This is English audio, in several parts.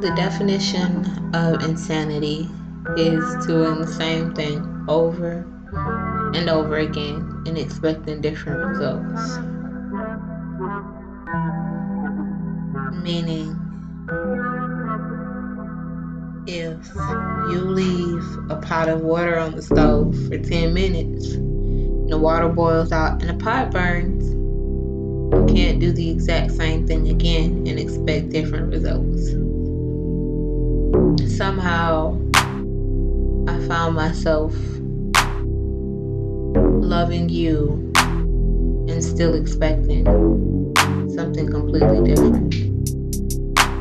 The definition of insanity is doing the same thing over and over again and expecting different results. Meaning, if you leave a pot of water on the stove for 10 minutes and the water boils out and the pot burns, can't do the exact same thing again and expect different results. Somehow, I found myself loving you and still expecting something completely different.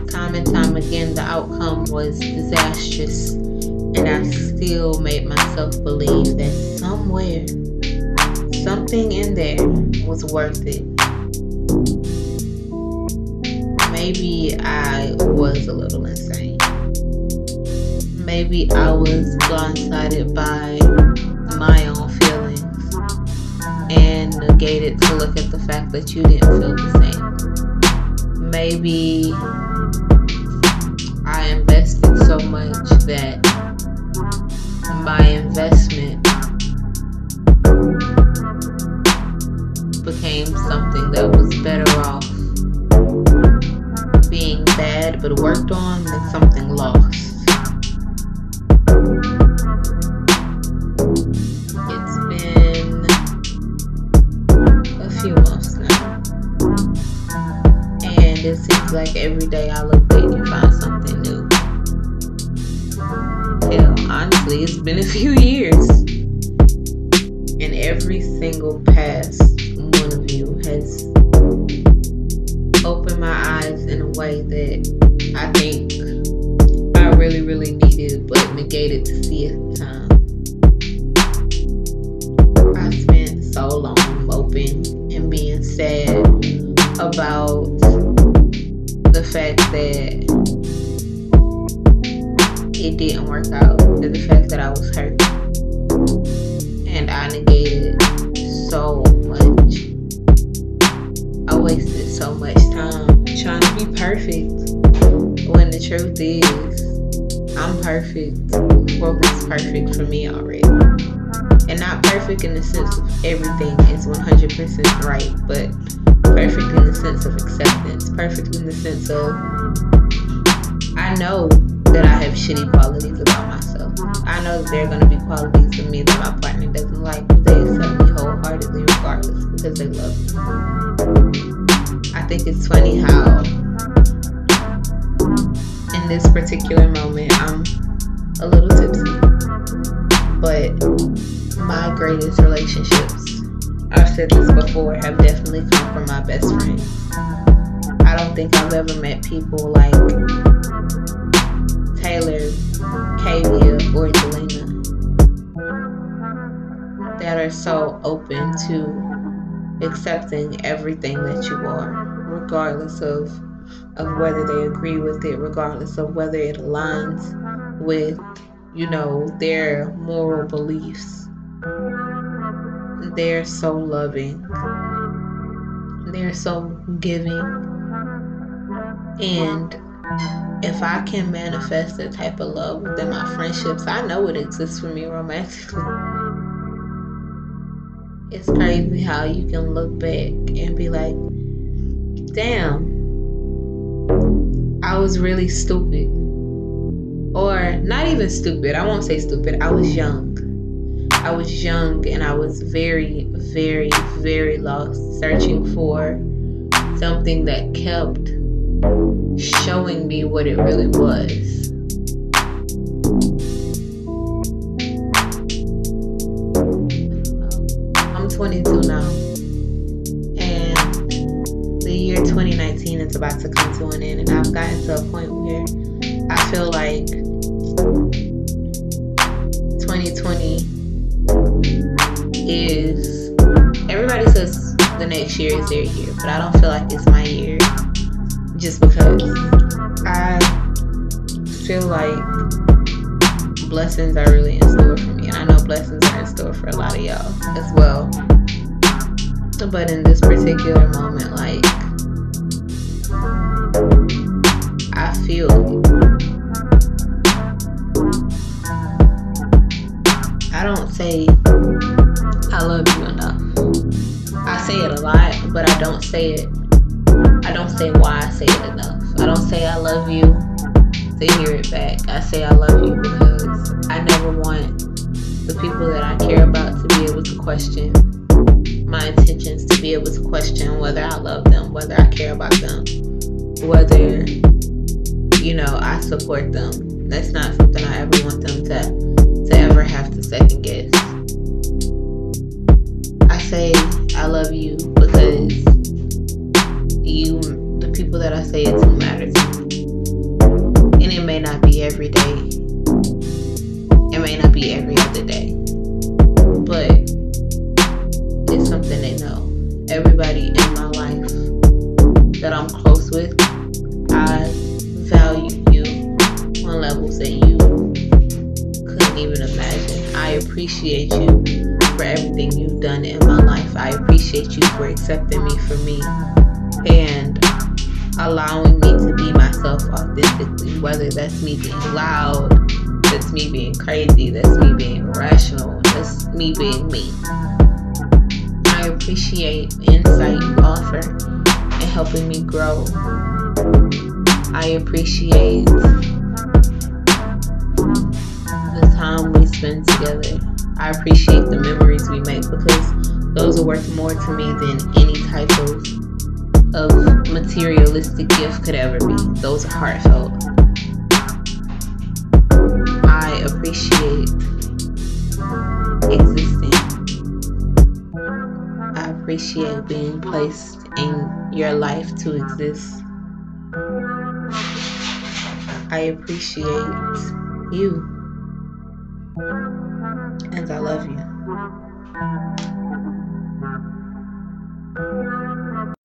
Time and time again, the outcome was disastrous, and I still made myself believe that somewhere, something in there was worth it. Maybe I was a little insane. Maybe I was blindsided by my own feelings and negated to look at the fact that you didn't feel the same. Maybe I invested so much that like every day I look back and find something new. Hell, honestly, it's been a few years. And every single past one of you has opened my eyes in a way that I think I really, really needed, but negated to see at the time. I spent so long moping and being sad about fact that it didn't work out, to the fact that I was hurt. And I negated so much. I wasted so much time trying to be perfect when the truth is I'm perfect. What was perfect for me already. And not perfect in the sense of everything is 100% right, but perfect in the sense of acceptance, perfect in the sense of I know that I have shitty qualities about myself. I know that there are going to be qualities of me that my partner doesn't like, but they accept me wholeheartedly regardless because they love me. I think it's funny how in this particular moment I'm a little tipsy, but my greatest relationships, I've said this before, have definitely come from my best friends. I don't think I've ever met people like Taylor, Kavia, or Jelena that are so open to accepting everything that you are, regardless of of whether they agree with it, regardless of whether it aligns with, you know, their moral beliefs. They're so loving. They're so giving. And if I can manifest that type of love within my friendships, I know it exists for me romantically. It's crazy how you can look back and be like, damn, I was really stupid. Or not even stupid. I won't say stupid. I was young. I was young and I was very, very, very lost, searching for something that kept showing me what it really was. I'm 22 now, and the year 2019 is about to come to an end, and I've gotten to a point where I feel like 2020 is everybody says the next year is their year, but I don't feel like it's my year just because I feel like blessings are really in store for me. And I know blessings are in store for a lot of y'all as well. But in this particular moment, but I don't say it. I don't say why I say it enough. I don't say I love you to hear it back. I say I love you because I never want the people that I care about to be able to question my intentions, to be able to question whether I love them, whether I care about them, whether, you know, I support them. That's not something I ever want them to, to ever have to second guess. I say I love you that I say it to matter to me. And it may not be every day. It may not be every other day. But it's something they know. Everybody in my life that I'm close with, I value you on levels that you couldn't even imagine. I appreciate you for everything you've done in my life. I appreciate you for accepting me for me and allowing me to be myself authentically, whether that's me being loud, that's me being crazy, that's me being irrational, that's me being me. I appreciate insight you offer and helping me grow. I appreciate the time we spend together. I appreciate the memories we make because those are worth more to me than any type of of materialistic gift could ever be. Those are heartfelt. I appreciate existing. I appreciate being placed in your life to exist. I appreciate you. And I love you.